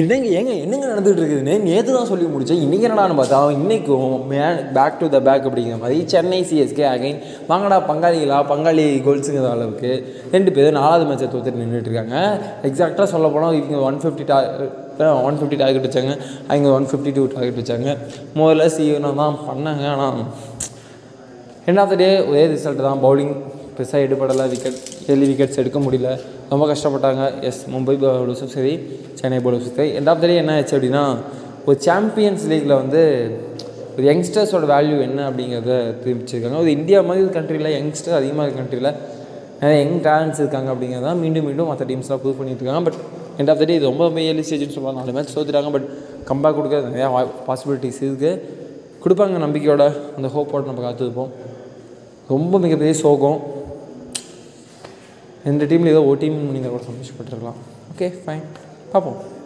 என்னங்க ஏங்க என்னங்க நடந்துகிட்டு இருக்குதுன்னு நேற்று தான் சொல்லி முடித்தேன் இன்றைக்கி என்னடான்னு பார்த்தா இன்றைக்கும் மே பேக் டு த பேக் அப்படிங்கிற மாதிரி சென்னை சிஎஸ்கே அகைன் வாங்கடா பங்காளிகளா பங்காளி கோல்ஸுங்கிற அளவுக்கு ரெண்டு பேரும் நாலாவது மேட்சை தோத்துட்டு நின்றுட்டுருக்காங்க எக்ஸாக்டாக சொல்ல போனால் இவங்க ஒன் ஃபிஃப்டி டா ஒன் ஃபிஃப்டி டார்கெட் வச்சாங்க. அவங்க ஒன் ஃபிஃப்டி டூ டார்கெட் வச்சாங்க முதல்ல சீவனம் தான் பண்ணாங்க. ஆனால் ரெண்டாவது டே ஒரே ரிசல்ட் தான். பவுலிங் பெருசாக எடுபடலை விக்கெட் டெய்லி விக்கெட்ஸ் எடுக்க முடியல. ரொம்ப கஷ்டப்பட்டாங்க. எஸ் மும்பை பவுலர்ஸும் சரி சென்னை பவுலர்ஸும் சரி. எண்ட் ரெண்டாவது டே என்ன ஆச்சு அப்படின்னா ஒரு சாம்பியன்ஸ் லீக்கில் வந்து ஒரு யங்ஸ்டர்ஸோட வேல்யூ என்ன அப்படிங்கிறத தெரிவிச்சிருக்காங்க. ஒரு இந்தியா மாதிரி ஒரு கண்ட்ரியில் யங்ஸ்டர் அதிகமாக இருக்க கண்ட்ரியில் நிறைய யங் டேலண்ட்ஸ் இருக்காங்க அப்படிங்கிறத மீண்டும் மீண்டும் மற்ற டீம்ஸ்லாம் ப்ரூவ் பண்ணிட்டு இருக்காங்க. But end of the day இது ரொம்ப ஏர்லி ஸ்டேஜ்னு சொல்லலாம். நாலு மேட்ச் தோத்துட்டாங்க. பட் கம்பேக் கொடுக்க நிறையா பாசிபிலிட்டிஸ் இருக்குது கொடுப்பாங்க நம்பிக்கையோட அந்த ஹோப்போட நம்ம காத்திருப்போம் ரொம்ப மிகப்பெரிய சோகம். ரெண்டு டீமில் ஏதோ ஒரு டீம் நீங்கள் கூட சந்தோஷப்பட்டுருக்கலாம். ஓகே ஃபைன் பார்ப்போம்.